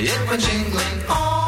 It went jingling. All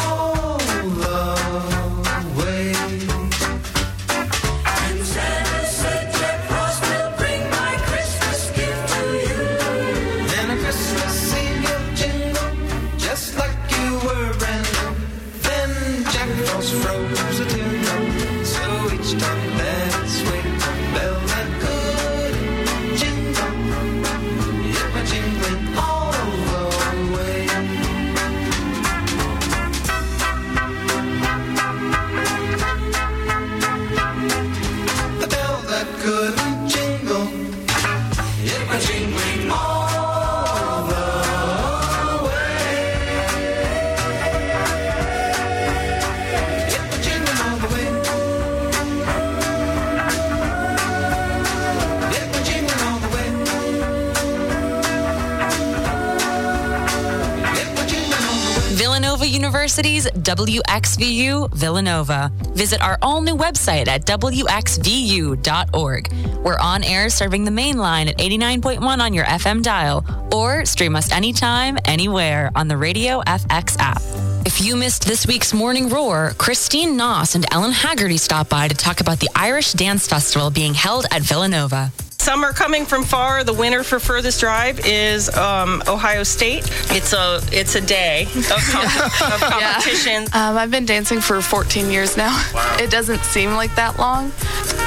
WXVU Villanova. Visit our all new website at WXVU.org. We're on air serving the main line at 89.1 on your FM dial, or stream us anytime, anywhere on the Radio FX app. If you missed this week's Morning Roar, Christine Noss and Ellen Haggerty stopped by to talk about the Irish Dance Festival being held at Villanova. Some are coming from far. The winner for furthest drive is um, Ohio State. It's a it's a day of, com- of competition. Um, I've been dancing for 14 years now. It doesn't seem like that long.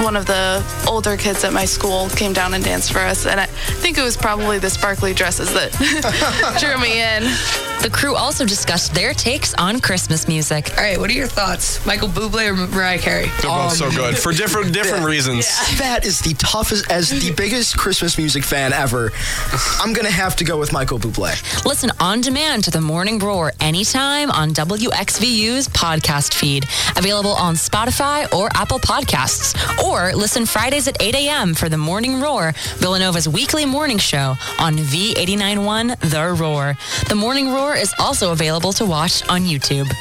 One of the older kids at my school came down and danced for us, and I think it was probably the sparkly dresses that drew me in. The crew also discussed their takes on Christmas music. All right, what are your thoughts? Michael Bublé or Mariah Carey? They're both so um, good for different different reasons. That is the toughest, as the biggest Christmas music fan ever. I'm gonna have to go with Michael Bublé. Listen on demand to the Morning Roar anytime on WXVU's podcast feed, available on Spotify or Apple Podcasts. Or listen Fridays at 8 a.m. for the Morning Roar, Villanova's weekly morning show on V891 The Roar. The Morning Roar is also available to watch on YouTube.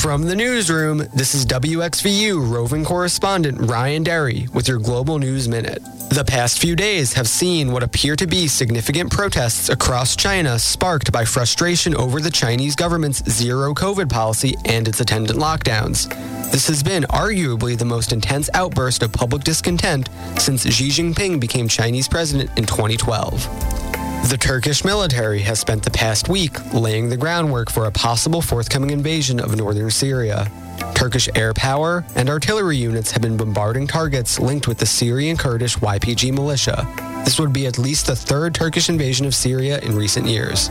From the newsroom, this is WXVU roving correspondent Ryan Derry with your Global News Minute. The past few days have seen what appear to be significant protests across China sparked by frustration over the Chinese government's zero COVID policy and its attendant lockdowns. This has been arguably the most intense outburst of public discontent since Xi Jinping became Chinese president in 2012. The Turkish military has spent the past week laying the groundwork for a possible forthcoming invasion of northern Syria. Turkish air power and artillery units have been bombarding targets linked with the Syrian Kurdish YPG militia. This would be at least the third Turkish invasion of Syria in recent years.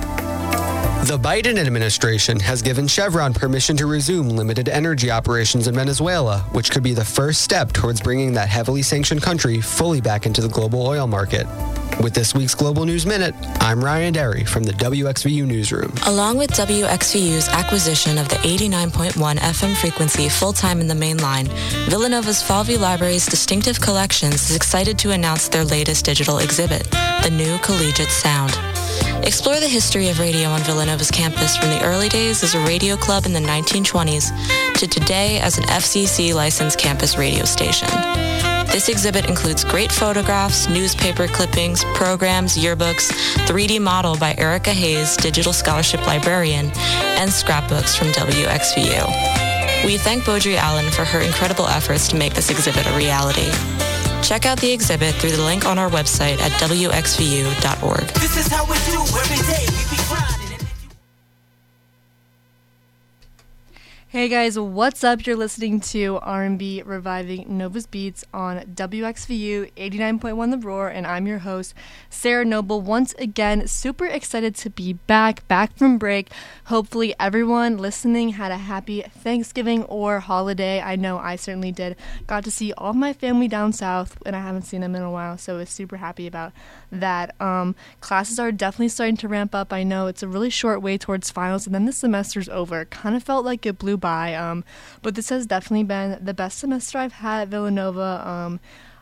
The Biden administration has given Chevron permission to resume limited energy operations in Venezuela, which could be the first step towards bringing that heavily sanctioned country fully back into the global oil market. With this week's Global News Minute, I'm Ryan Derry from the WXVU Newsroom. Along with WXVU's acquisition of the 89.1 FM frequency full time in the main line, Villanova's Falvey Library's distinctive collections is excited to announce their latest digital exhibit, the new Collegiate Sound. Explore the history of radio on Villanova's campus from the early days as a radio club in the 1920s to today as an FCC licensed campus radio station. This exhibit includes great photographs, newspaper clippings, programs, yearbooks, 3D model by Erica Hayes, digital scholarship librarian, and scrapbooks from WXVU. We thank Beaudry Allen for her incredible efforts to make this exhibit a reality. Check out the exhibit through the link on our website at WXVU.org. Hey guys, what's up? You're listening to R&B Reviving Nova's Beats on WXVU 89.1 The Roar, and I'm your host, Sarah Noble. Once again, super excited to be back, back from break. Hopefully, everyone listening had a happy Thanksgiving or holiday. I know I certainly did. Got to see all my family down south, and I haven't seen them in a while, so I was super happy about that. Um, classes are definitely starting to ramp up. I know it's a really short way towards finals, and then the semester's over. Kind of felt like it blew by. Um, but this has definitely been the best semester I've had at Villanova. Um,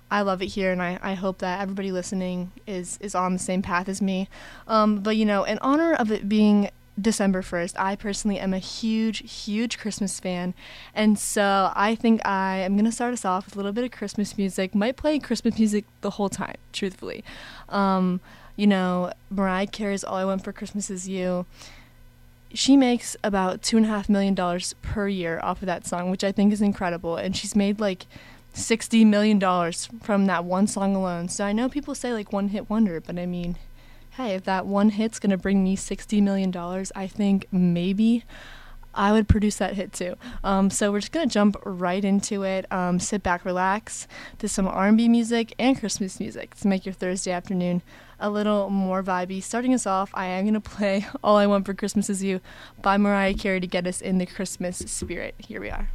I love it here, and I, I hope that everybody listening is is on the same path as me. Um, but you know, in honor of it being December 1st, I personally am a huge, huge Christmas fan. And so I think I am to start us off with a little bit of Christmas music. Might play Christmas music the whole time, truthfully. Um, you know, Mariah Carey's All I Want for Christmas Is You. She makes about two and a half million dollars per year off of that song, which I think is incredible. And she's made like sixty million dollars from that one song alone. So I know people say like one hit wonder, but I mean, hey, if that one hit's gonna bring me sixty million dollars, I think maybe I would produce that hit too. Um, so we're just gonna jump right into it. Um, sit back, relax. to some R&B music and Christmas music to make your Thursday afternoon a little more vibey. Starting us off, I am gonna play "All I Want for Christmas Is You" by Mariah Carey to get us in the Christmas spirit. Here we are.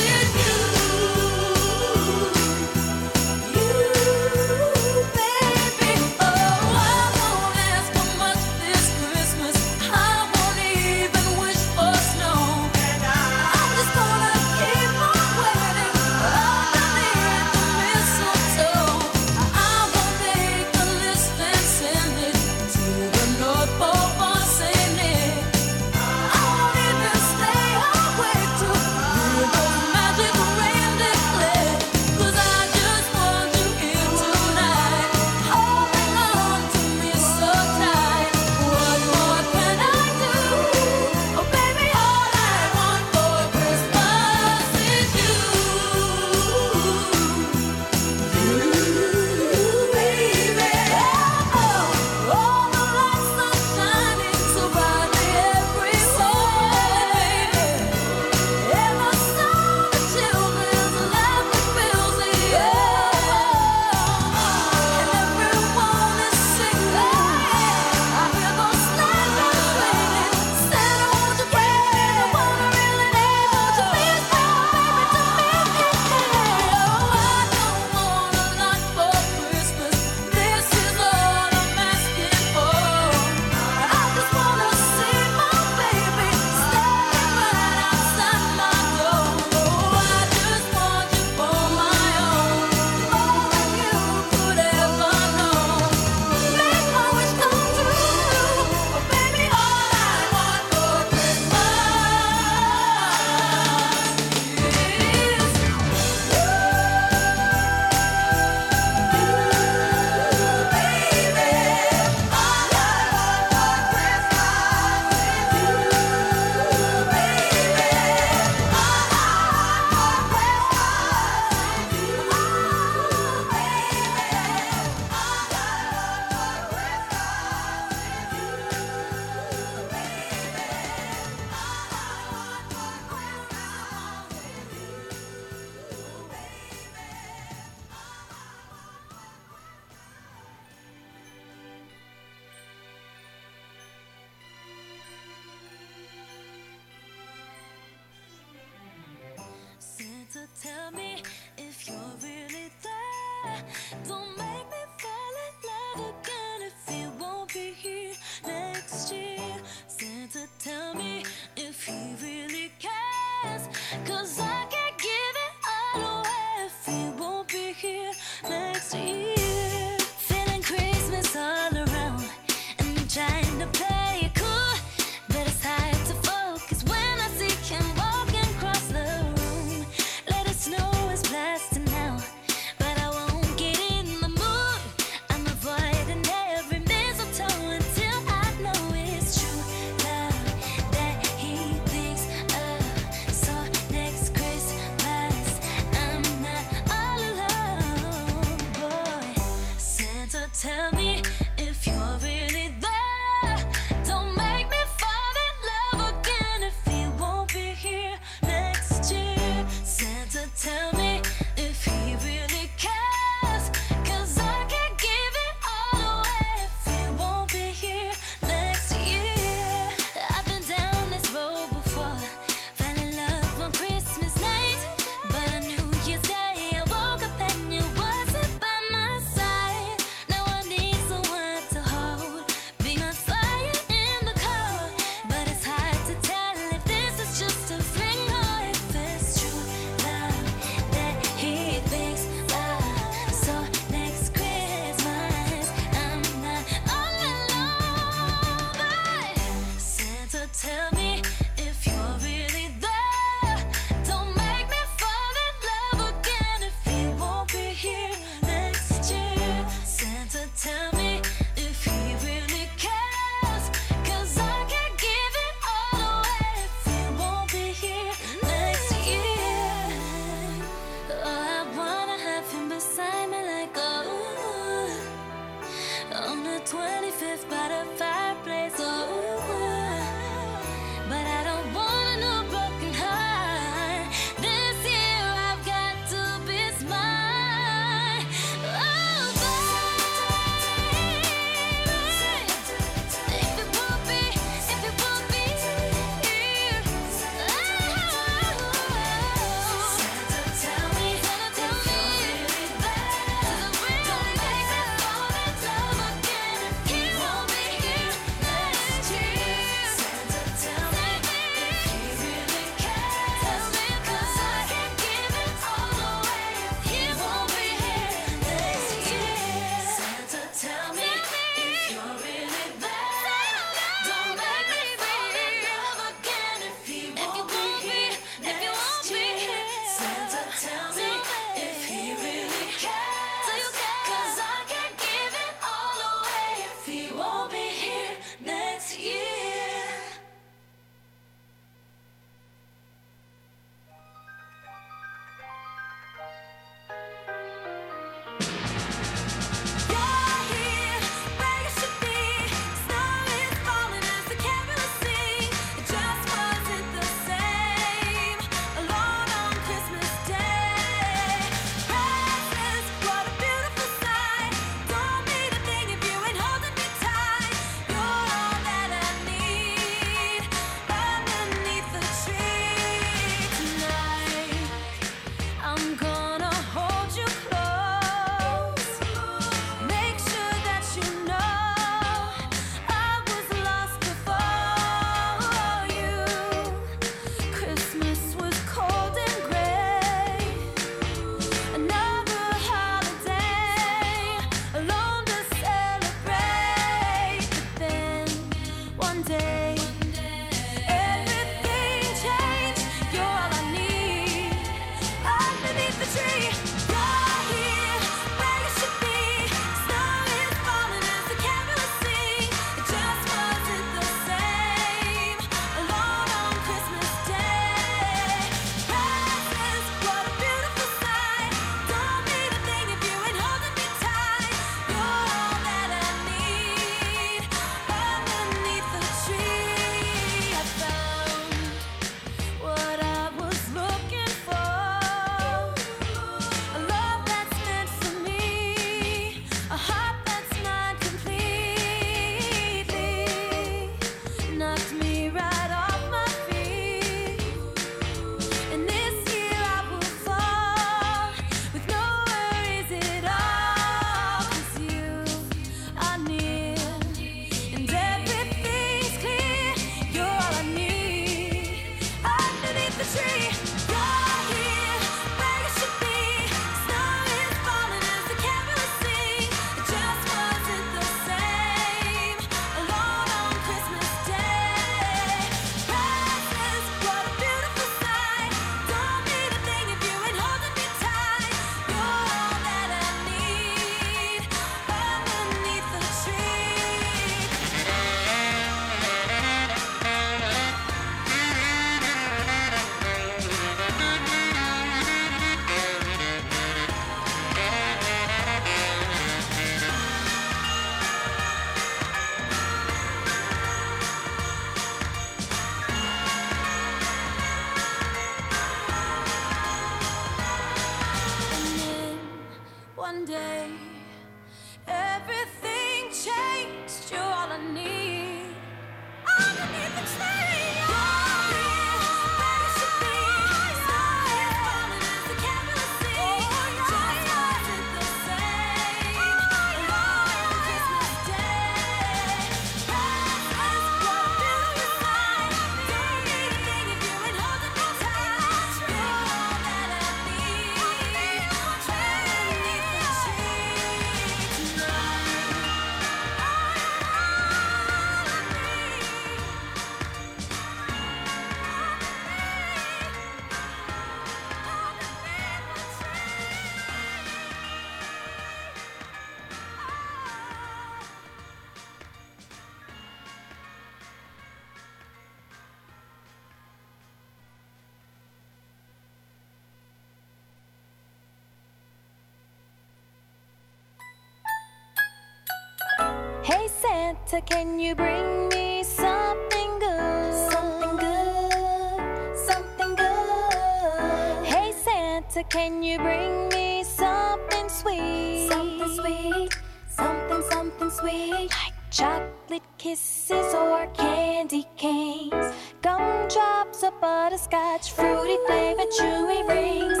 Santa, can you bring me something good? Something good, something good. Hey Santa, can you bring me something sweet? Something sweet, something, something sweet. Like chocolate kisses or candy canes, gumdrops or butterscotch, fruity flavored chewy rings.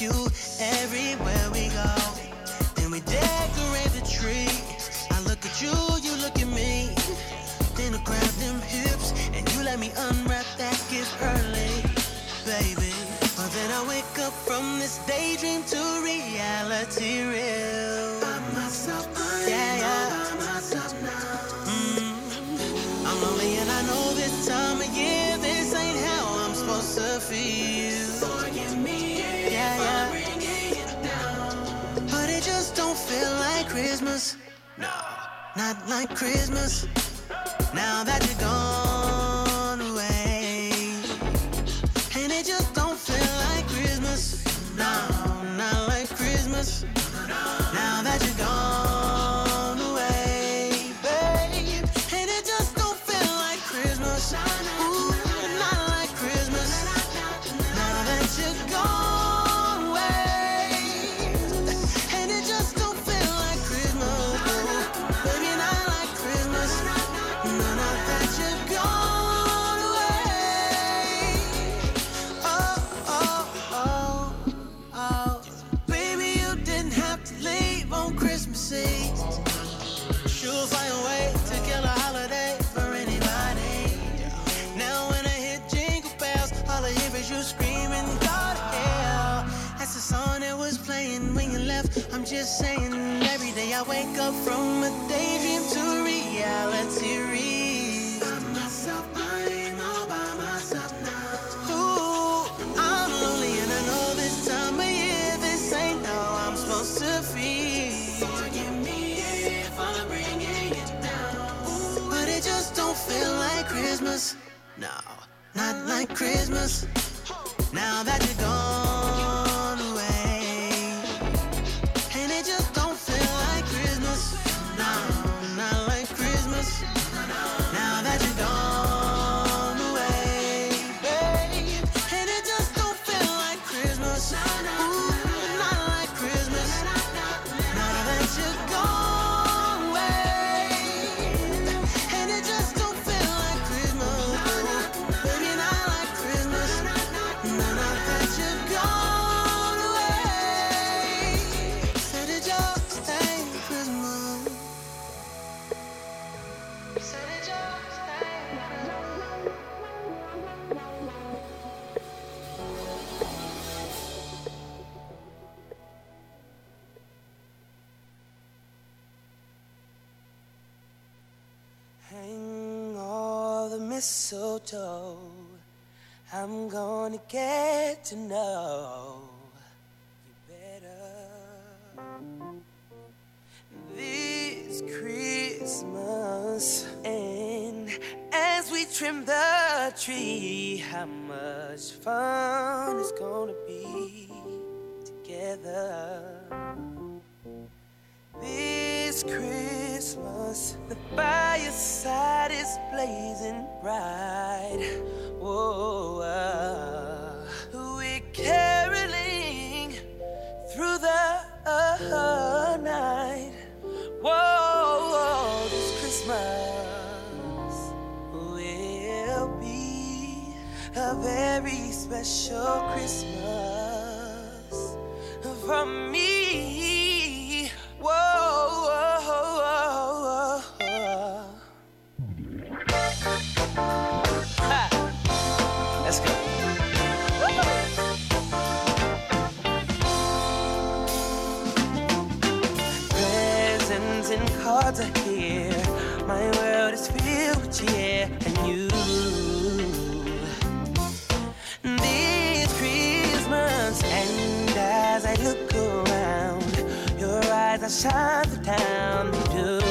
you everywhere we go. Then we decorate the tree. not like Christmas. Now that you up from a daydream to reality. Myself, I all by myself now. Ooh, I'm lonely and I know this time of year, this ain't how I'm supposed to feel. Me if I'm bringing it down. Ooh, but it just don't feel like Christmas. No, not like Christmas. Now that you're gone. mistletoe, I'm gonna get to know you better this Christmas. And as we trim the tree, how much fun it's gonna be together. It's Christmas, the fireside is blazing bright. Whoa, uh, we're caroling through the uh, night. Whoa, this Christmas will be a very special Christmas for me. sides of town they do.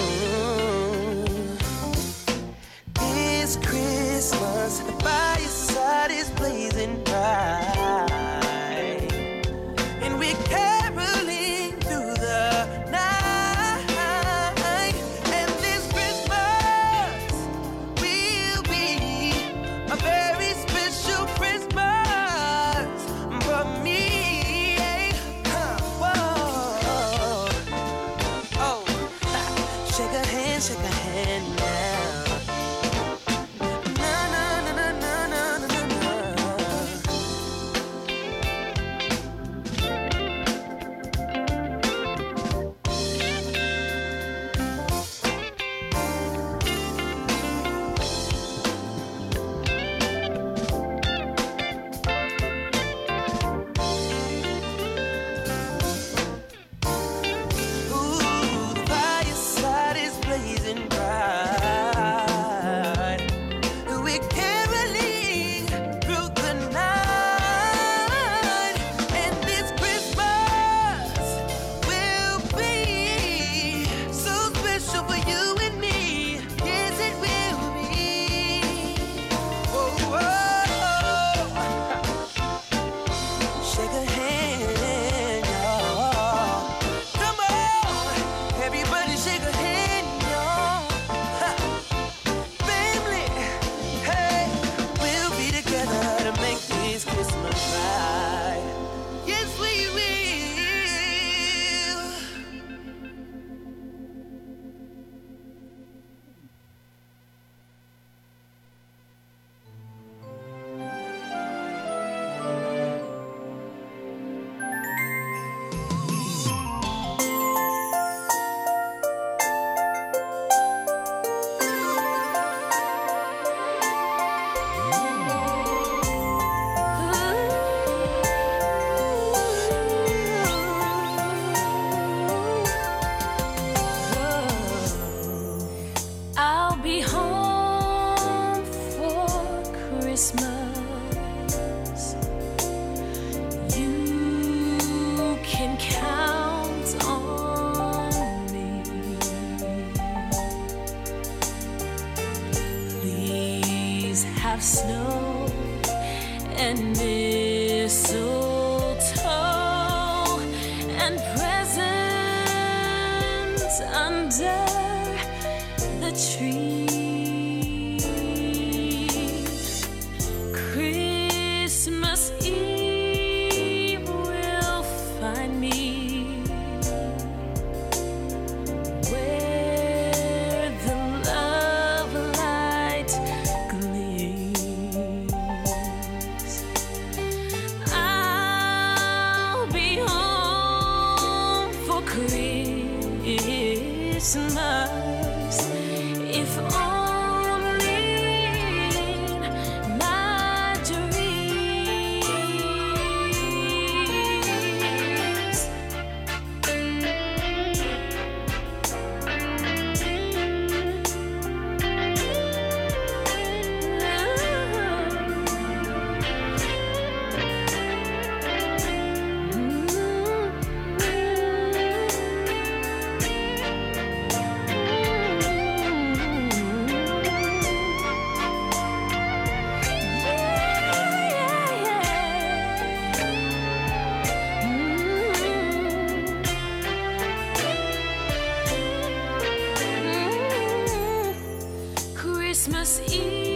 Christmas Eve.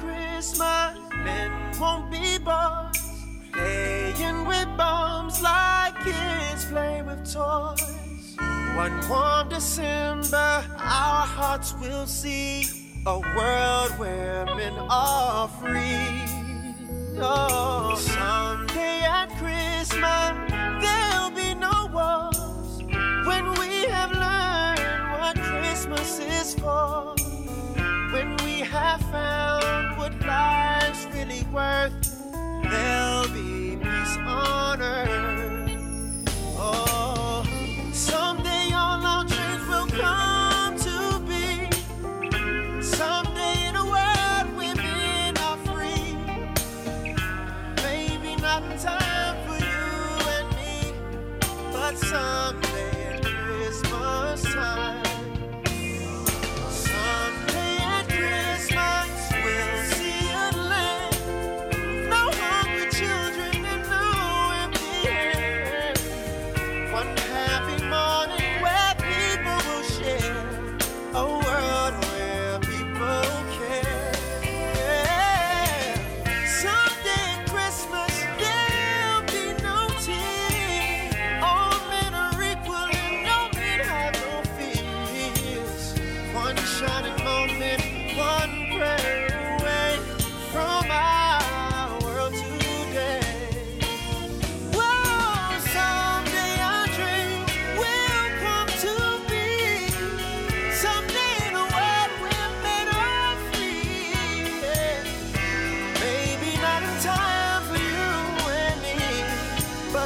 Christmas, men won't be boys playing with bombs like kids play with toys. One warm December, our hearts will see a world where men are free. Oh, someday at Christmas, there'll be no wars when we have learned what Christmas is for. When we have found worth.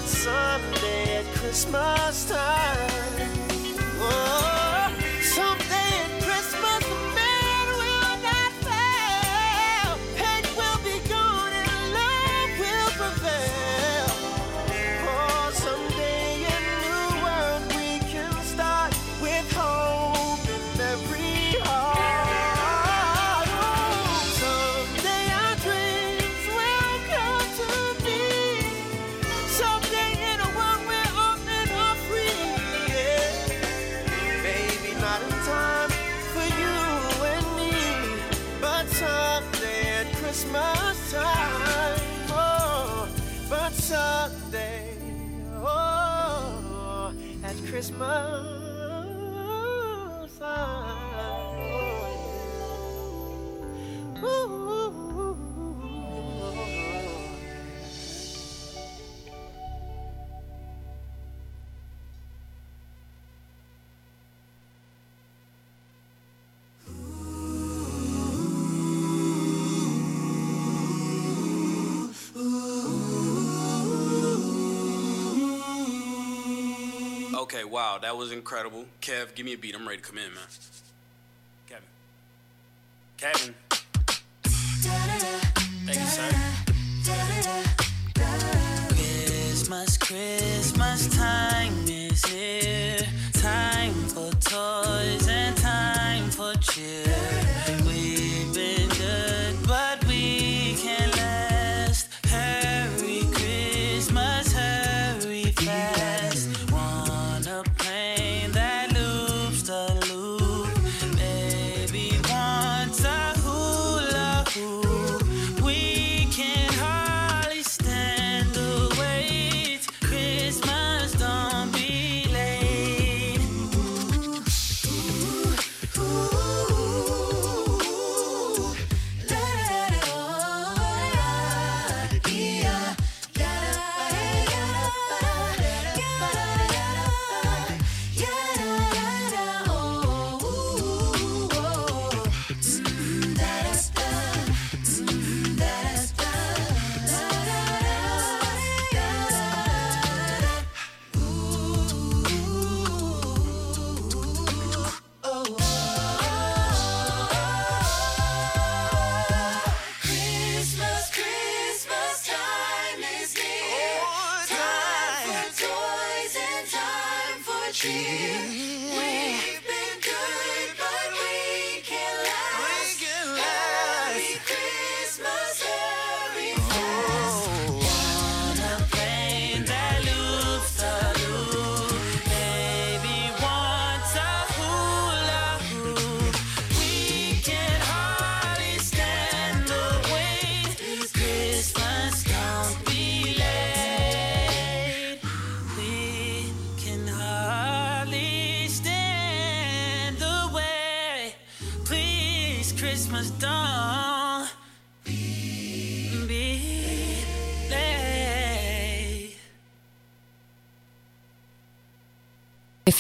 Sunday at Christmas time. That was incredible. Kev, give me a beat. I'm ready to come in, man. Kevin. Kevin. Thank you, sir. Christmas, Christmas time is here. Time for toys and time for cheer.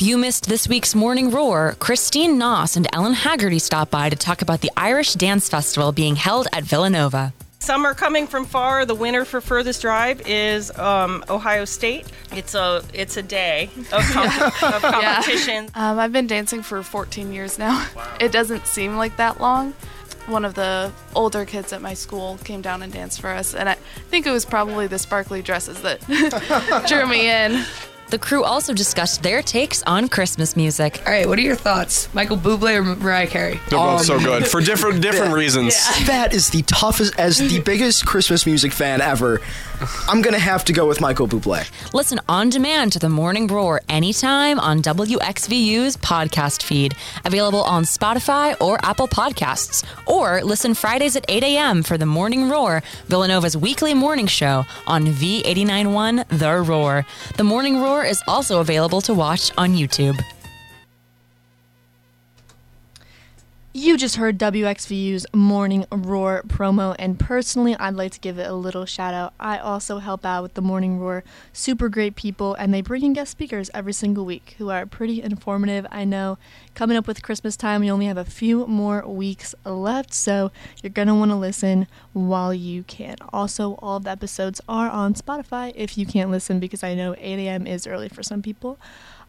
You missed this week's Morning Roar, Christine Noss and Ellen Haggerty stopped by to talk about the Irish Dance Festival being held at Villanova. Some are coming from far. The winner for furthest drive is um, Ohio State. It's a it's a day of, com- of competition. Um, I've been dancing for 14 years now. It doesn't seem like that long. One of the older kids at my school came down and danced for us, and I think it was probably the sparkly dresses that drew me in. The crew also discussed their takes on Christmas music. All right, what are your thoughts? Michael Bublé or Mariah Carey? They're both Um, so good for different different reasons. That is the toughest, as the biggest Christmas music fan ever. I'm gonna have to go with Michael Bublé. Listen on demand to the Morning Roar anytime on WXVU's podcast feed, available on Spotify or Apple Podcasts. Or listen Fridays at 8 a.m. for the Morning Roar, Villanova's weekly morning show on V891 The Roar. The Morning Roar is also available to watch on YouTube. You just heard WXVU's Morning Roar promo, and personally, I'd like to give it a little shout out. I also help out with the Morning Roar. Super great people, and they bring in guest speakers every single week who are pretty informative. I know coming up with Christmas time, we only have a few more weeks left, so you're going to want to listen while you can. Also, all of the episodes are on Spotify if you can't listen because I know 8 a.m. is early for some people.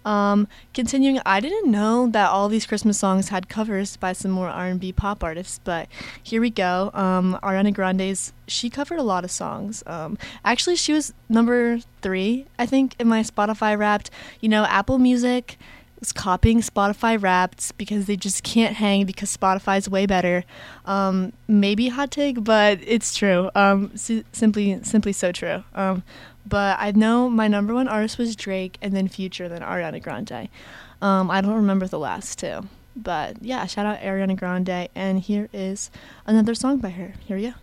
Um, continuing, I didn't know that all these Christmas songs had covers by some more R&B pop artists, but here we go. Um, Ariana Grande's she covered a lot of songs. Um, actually, she was number three, I think, in my Spotify Wrapped. You know, Apple Music is copying Spotify Wrapped because they just can't hang because Spotify's way better. Um, maybe hot take, but it's true. Um, si- simply, simply so true. Um, but I know my number one artist was Drake, and then Future, then Ariana Grande. Um, I don't remember the last two, but yeah, shout out Ariana Grande, and here is another song by her. Here we go.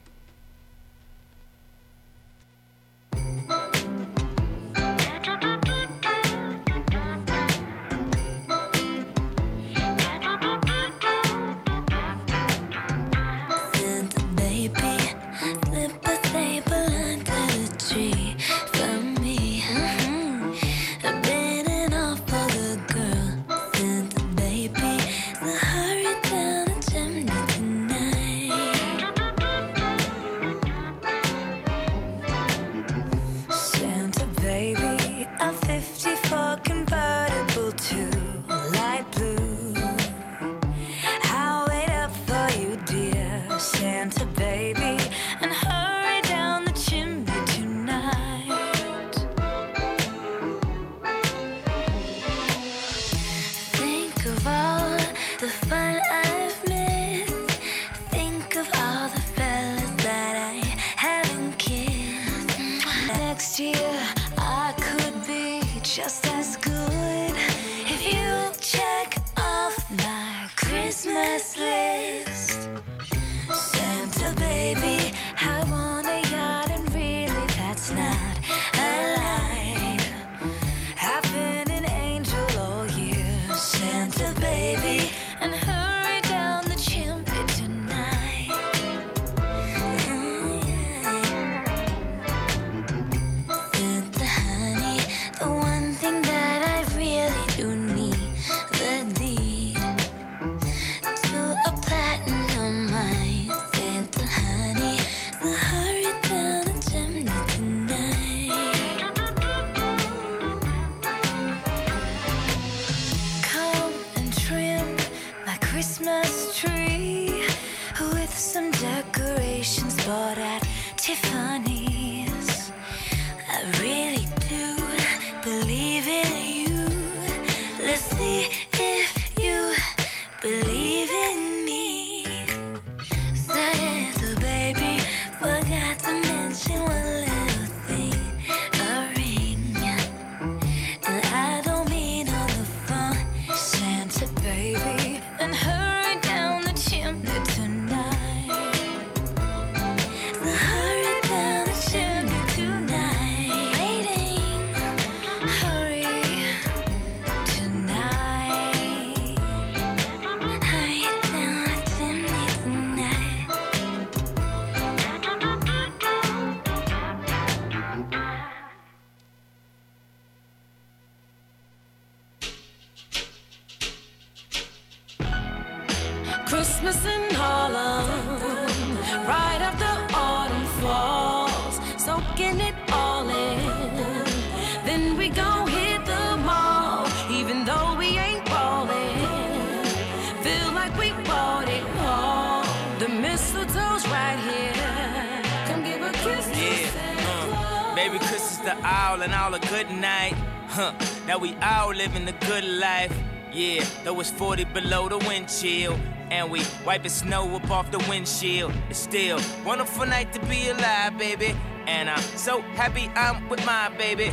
It's 40 below the wind chill. And we wiping snow up off the windshield. It's still wonderful night to be alive, baby. And I'm so happy I'm with my baby.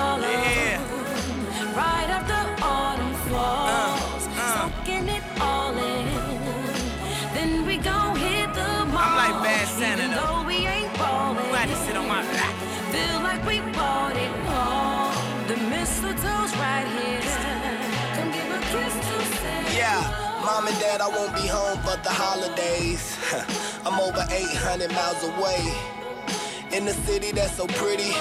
Harlem. Right after autumn falls, uh, uh. soaking it all in. Then we gon' hit the mall. I'm like bad Santa, even though. though we ain't ballin'. You had to sit on my back. Feel like we bought it all. The mistletoe's right here. Come give a kiss to Santa. Yeah, mom and dad, I won't be home for the holidays. I'm over 800 miles away. In the city that's so pretty,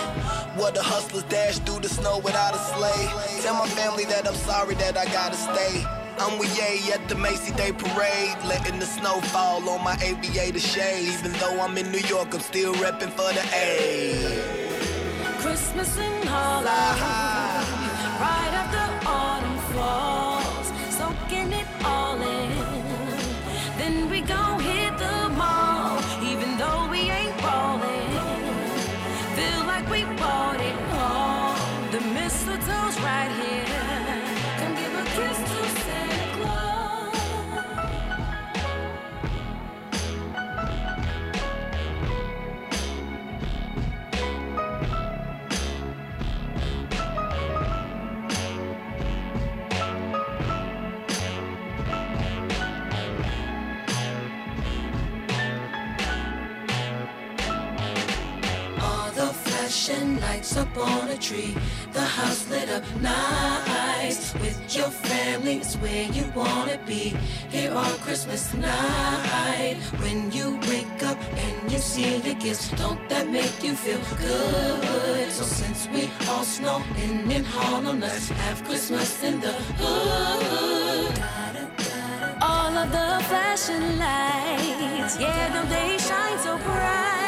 where the hustlers dash through the snow without a sleigh. Tell my family that I'm sorry that I gotta stay. I'm with Ye at the Macy Day Parade, letting the snow fall on my aviator shade. Even though I'm in New York, I'm still repping for the A. Christmas in Harlem. Right after autumn falls, flashing lights up on a tree. The house lit up nice. With your family, it's where you wanna be. Here on Christmas night. When you wake up and you see the gifts, don't that make you feel good? So since we all snowing in Harlem, let's have Christmas in the hood. All of the flashing lights, yeah, don't they shine so bright?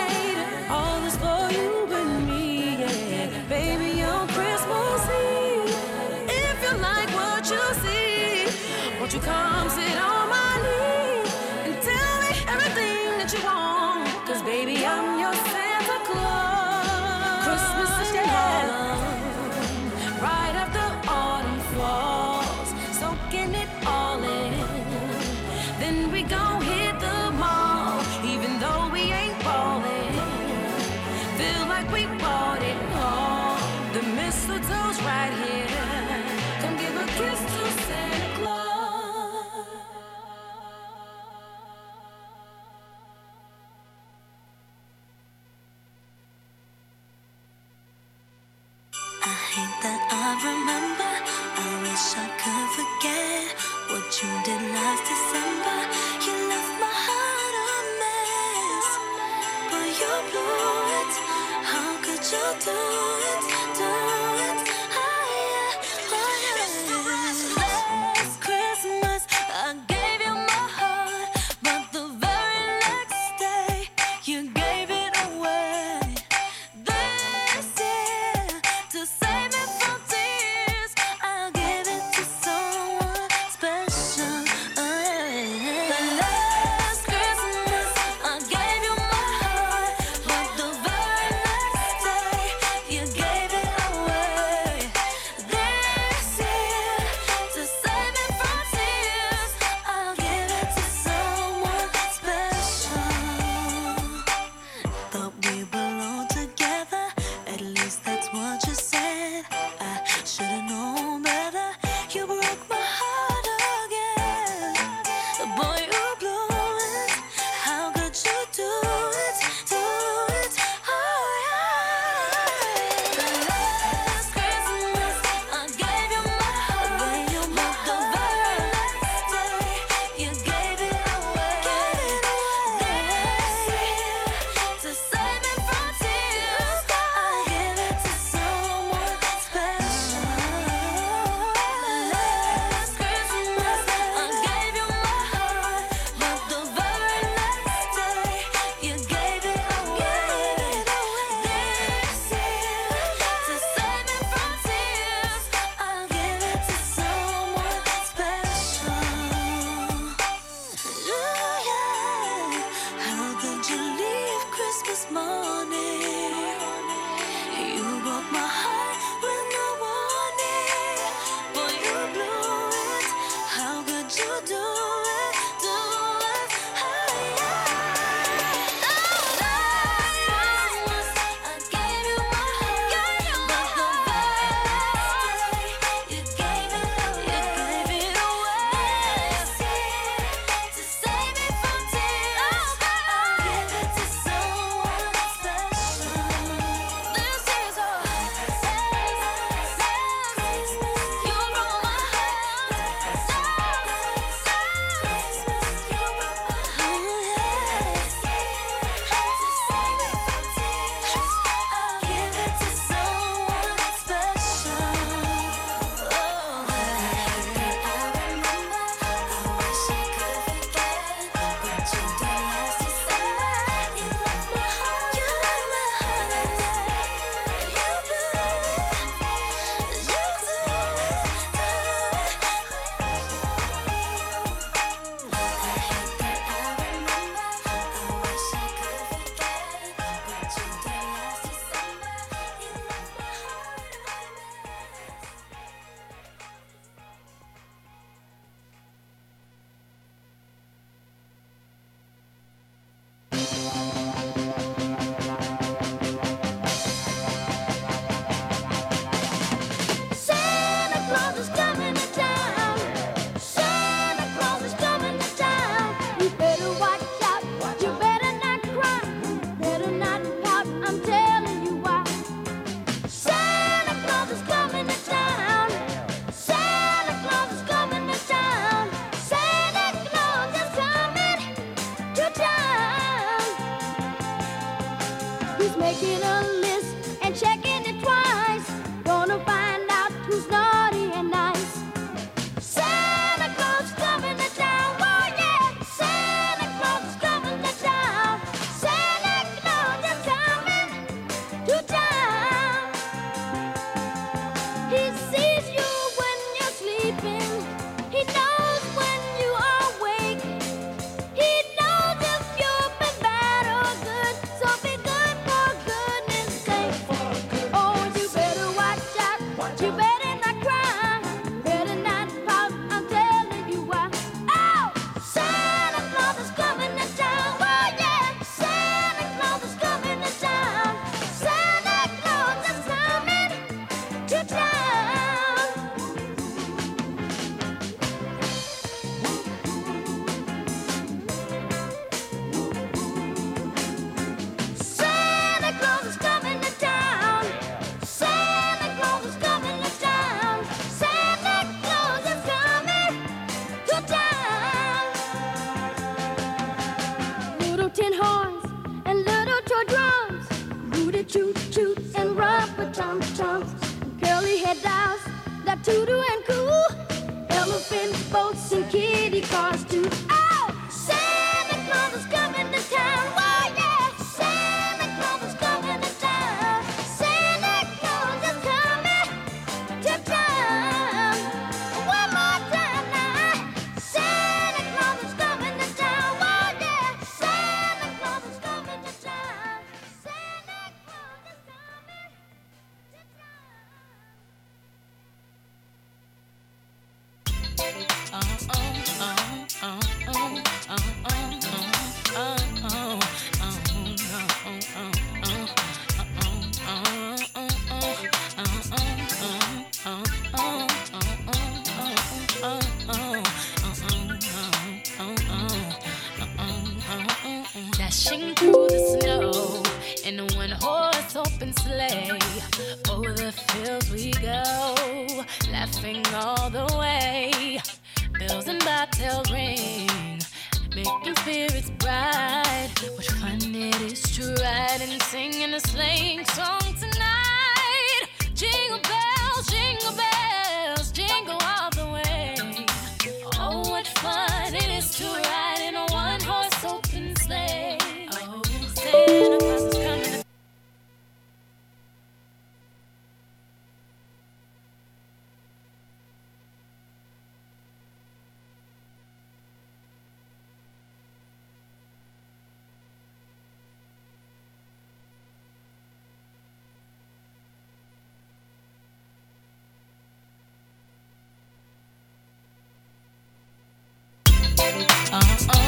uh, uh.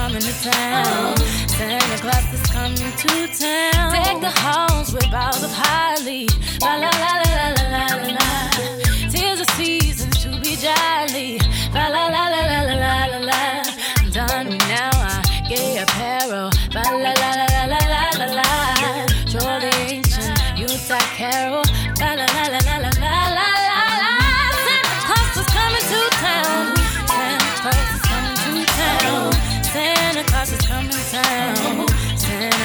coming to town. Santa Claus is coming to town. Take the halls with boughs of holly. La La la la la la la la.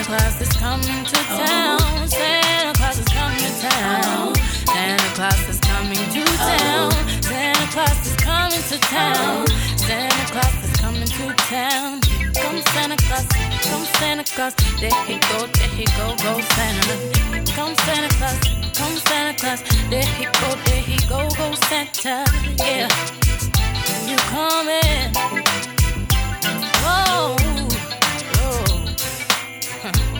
Claus is coming to town. Santa Claus is coming to town. Santa Claus is coming to town. Santa Claus is coming to town. Santa Claus is coming to town. Come Santa Claus, come Santa Claus. There he go, there he go, go Santa. Come Santa Claus, come Santa Claus. There he go, there he go, go Santa. Yeah, you coming? Huh.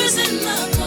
is love.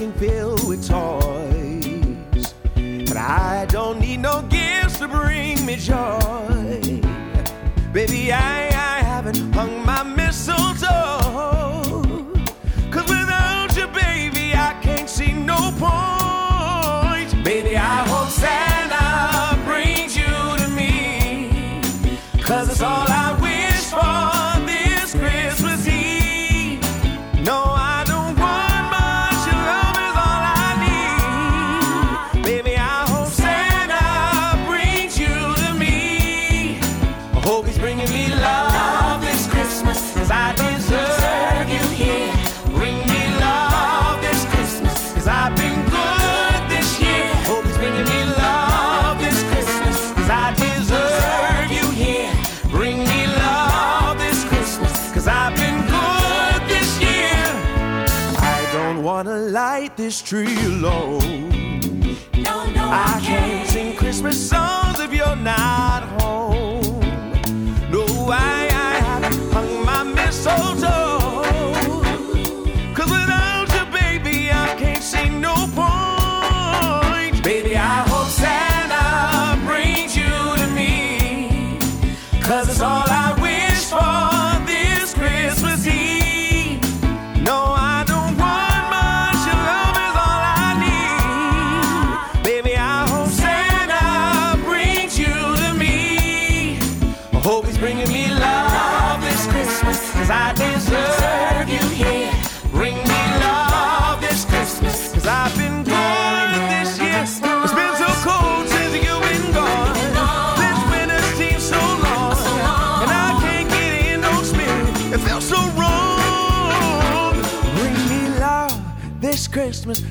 walking pills.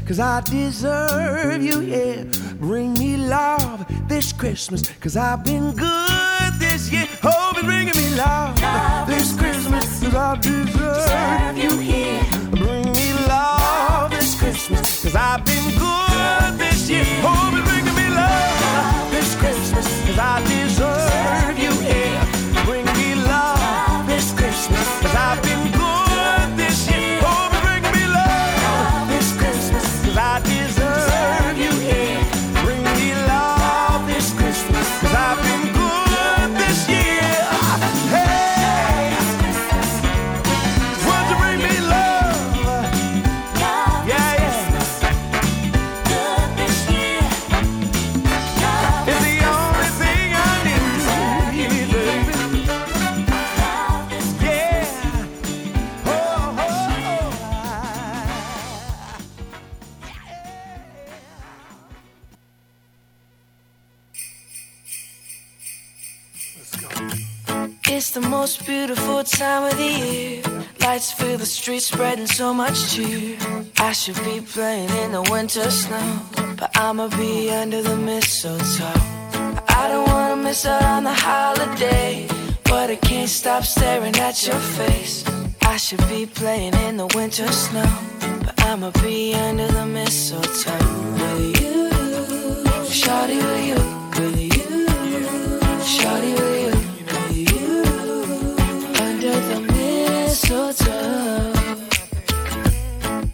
cause I deserve you, yeah. Bring me love this Christmas, cause I've been good this year. Hope oh, bringing me love, love this Christmas, Christmas, cause I deserve, you, here. Bring me love, love this Christmas, cause I've been good this year. Hope oh, bringing me love, love this Christmas, cause I deserve beautiful time of the year. Lights fill the streets, spreading so much cheer. I should be playing in the winter snow, but I'ma be under the mistletoe. I don't wanna miss out on the holiday, but I can't stop staring at your face. I should be playing in the winter snow, but I'ma be under the mistletoe with you. Shawty with you. Mistletoe.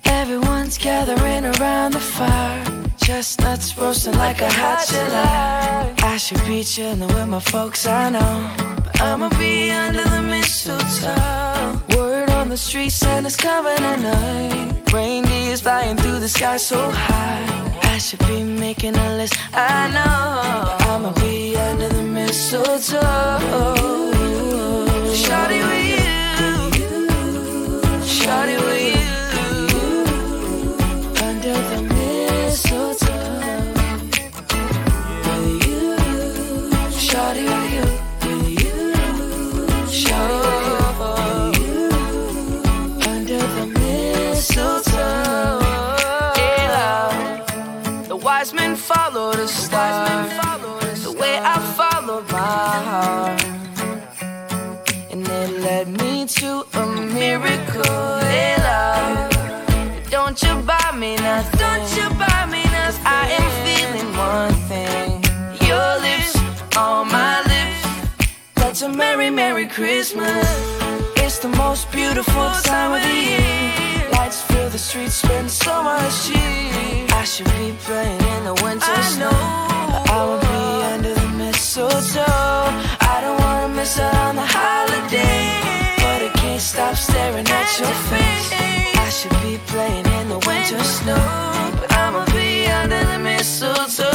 Everyone's gathering around the fire. Chestnuts roasting like a hot July. I should be chilling with my folks, I know. But I'ma be under the mistletoe. Word on the street, Santa's coming tonight. Reindeer's flying through the sky so high. I should be making a list, I know. But I'ma be under the mistletoe. Christmas. It's the most beautiful time of the year. Lights fill the streets, spend so much cheer. I should be playing in the winter snow. But I will be under the mistletoe. I don't wanna miss out on the holiday. But I can't stop staring at your face. I should be playing in the winter snow. But I'ma be under the mistletoe.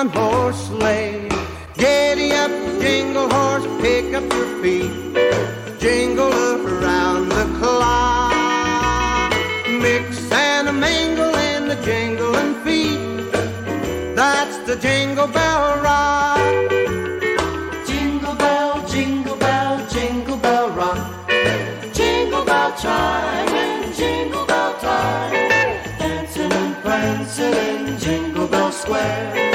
One horse sleigh. Giddy up, jingle horse, pick up your feet. Jingle around the clock. Mix and a mingle in the jingling feet. That's the jingle bell rock. Jingle bell, jingle bell, jingle bell rock. Jingle bell chime jingle bell time. Dancing and prancing in Jingle Bell Square.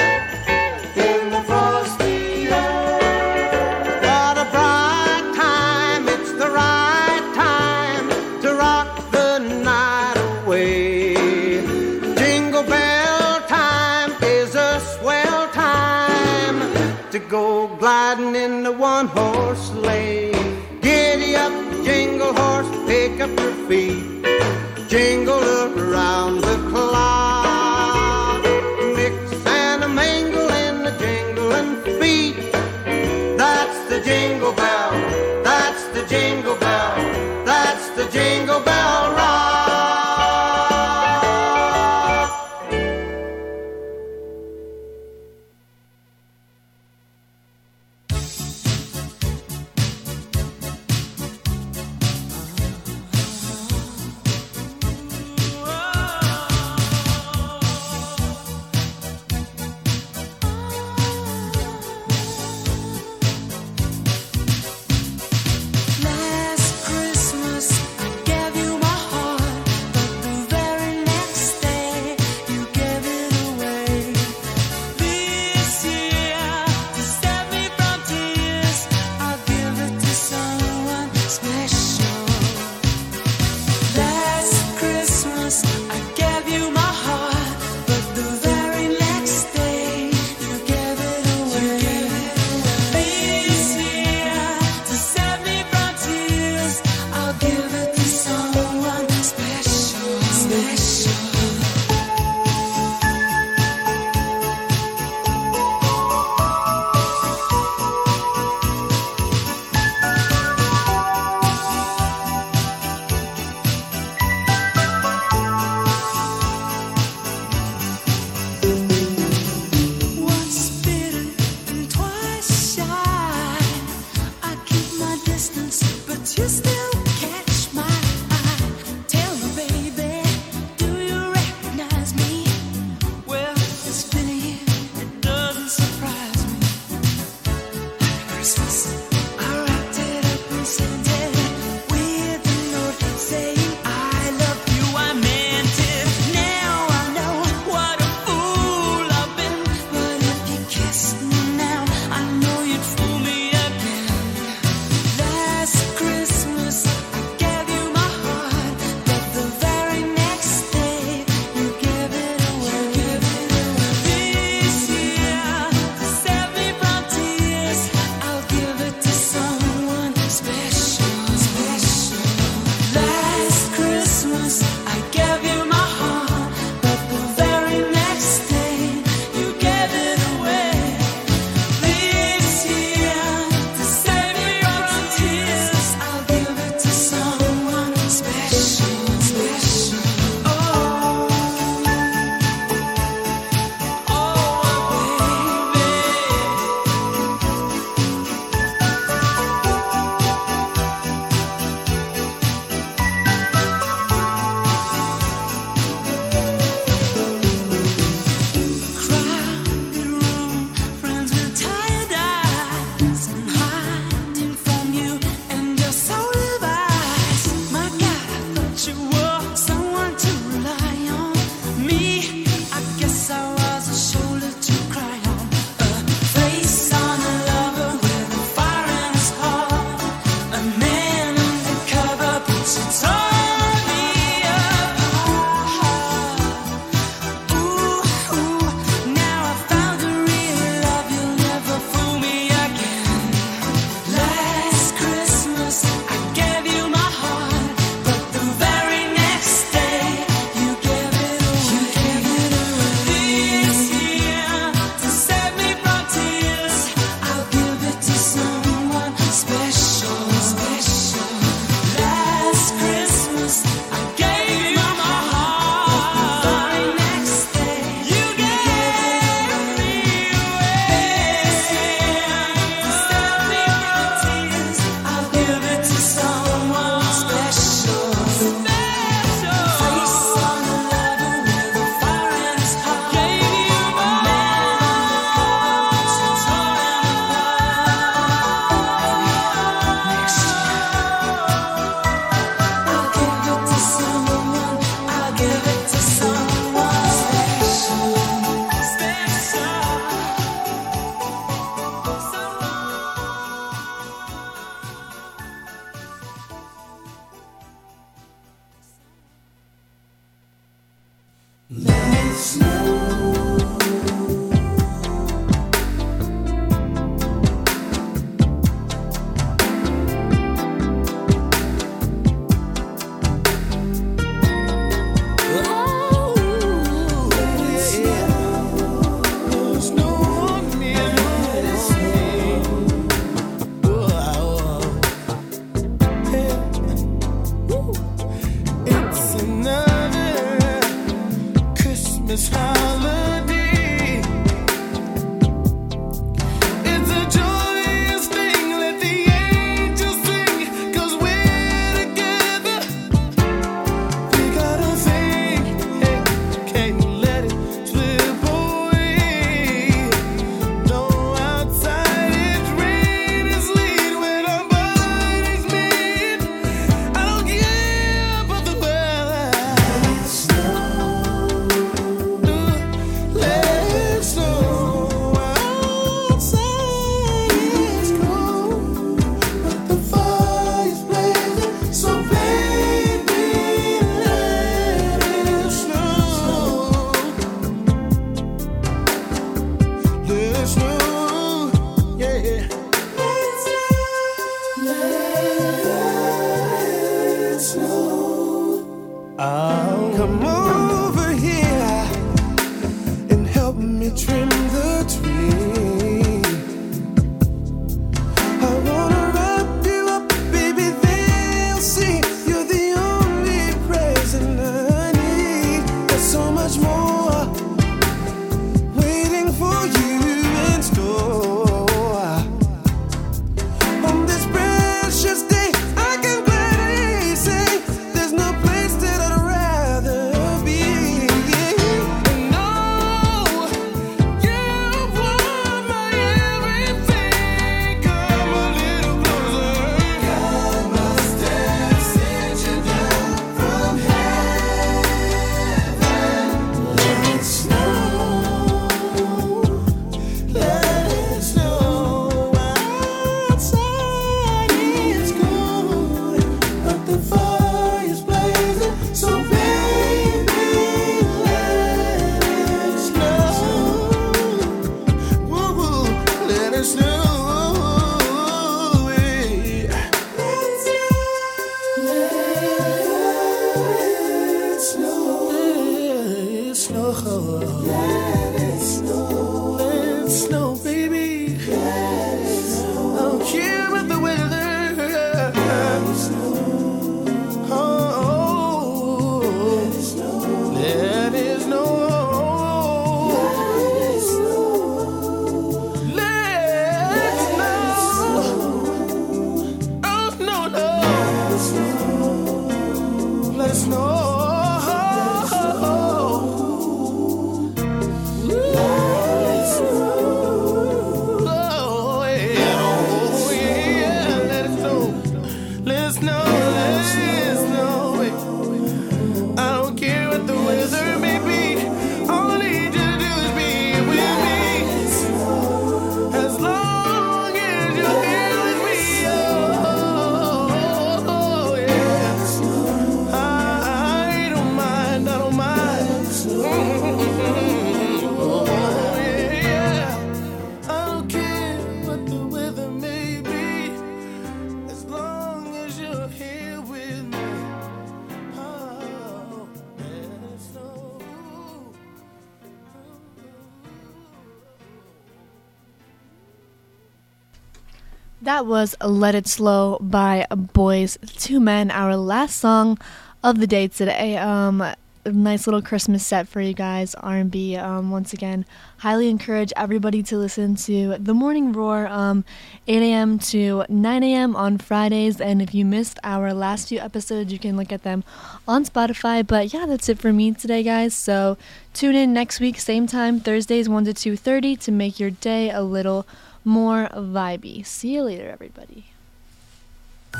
Was Let It Snow by Boyz II Men, our last song of the day today. Um, nice little Christmas set for you guys, R&B. Um, once again, highly encourage everybody to listen to The Morning Roar, um, 8 a.m. to 9 a.m. on Fridays. And if you missed our last few episodes, you can look at them on Spotify. But yeah, that's it for me today, guys. So tune in next week, same time, Thursdays 1 to 2:30, to make your day a little more vibey. See you later, everybody.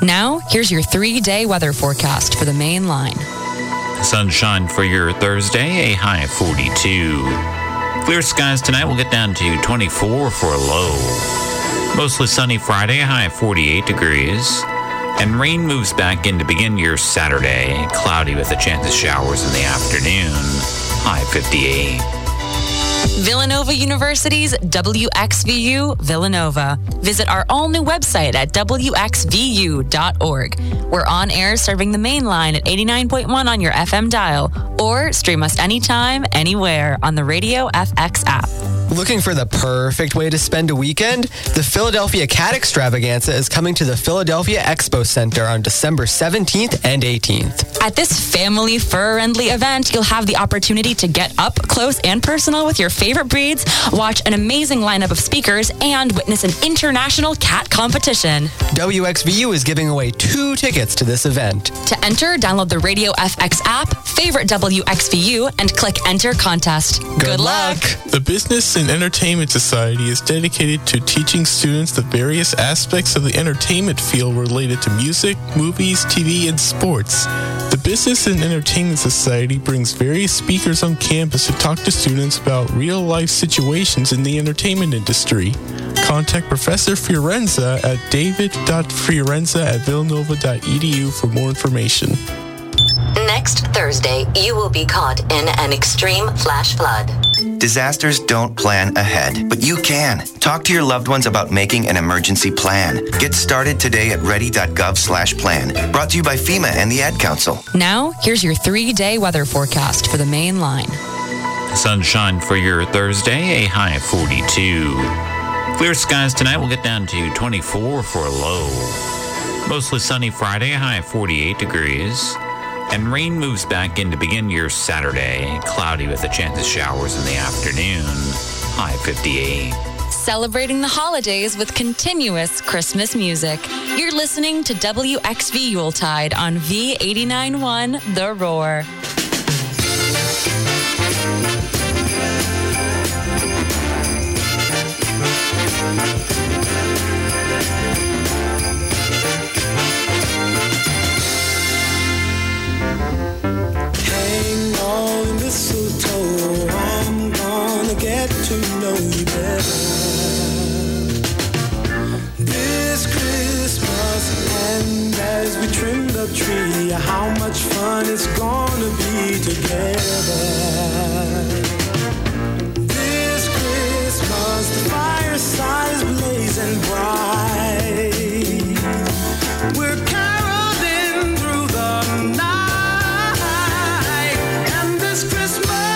Now, here's your three day weather forecast for the main line. Sunshine for your Thursday, a high of 42. Clear skies tonight will get down to 24 for a low. Mostly sunny Friday, a high of 48 degrees. And rain moves back in to begin your Saturday, cloudy with a chance of showers in the afternoon. High 58. Villanova University's WXVU Villanova. Visit our all new website at WXVU.org. We're on air serving the main line at 89.1 on your FM dial, or stream us anytime, anywhere on the Radio FX app. Looking for the perfect way to spend a weekend? The Philadelphia Cat Extravaganza is coming to the Philadelphia Expo Center on December 17th and 18th. At this family fur friendly event, you'll have the opportunity to get up close and personal with your favorite breeds, watch an amazing lineup of speakers, and witness an international cat competition. WXVU is giving away two tickets to this event. To enter, download the Radio FX app, favorite WXVU, and click Enter Contest. Good, luck. The Business and Entertainment Society is dedicated to teaching students the various aspects of the entertainment field related to music, movies, TV, and sports. The Business and Entertainment Society brings various speakers on campus to talk to students about real life situations in the entertainment industry. Contact Professor Fiorenza at david.fiorenza at villanova.edu for more information. Next Thursday, you will be caught in an extreme flash flood. Disasters don't plan ahead, but you can. Talk to your loved ones about making an emergency plan. Get started today at ready.gov/plan. Brought to you by FEMA and the Ad Council. Now, here's your three day weather forecast for the main line. Sunshine for your Thursday, a high of 42. Clear skies tonight will get down to 24 for a low. Mostly sunny Friday, a high of 48 degrees. And rain moves back in to begin your Saturday. Cloudy with a chance of showers in the afternoon. High 58. Celebrating the holidays with continuous Christmas music. You're listening to WXV Yuletide on V891 The Roar. get to know you better. This Christmas, and as we trim the tree, how much fun it's gonna be together. This Christmas, the fireside's blazing bright. We're caroling through the night, and this Christmas.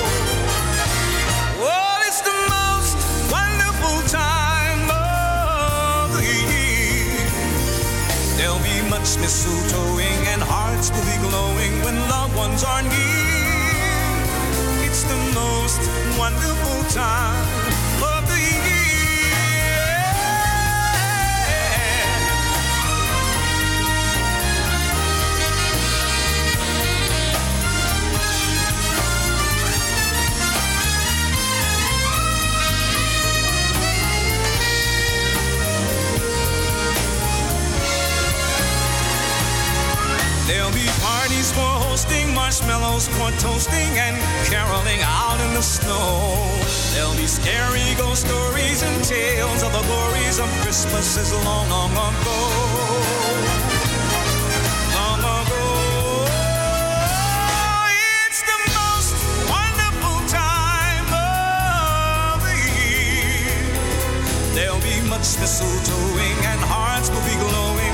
Mistletoeing and hearts will be glowing when loved ones are near. It's the most wonderful time marshmallows for toasting, and caroling out in the snow. There'll be scary ghost stories and tales of the glories of Christmases long, long ago. There'll be much mistletoeing and hearts will be glowing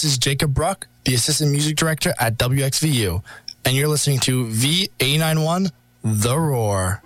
this is Jacob Bruck, the Assistant Music Director at WXVU, and you're listening to V891 The Roar.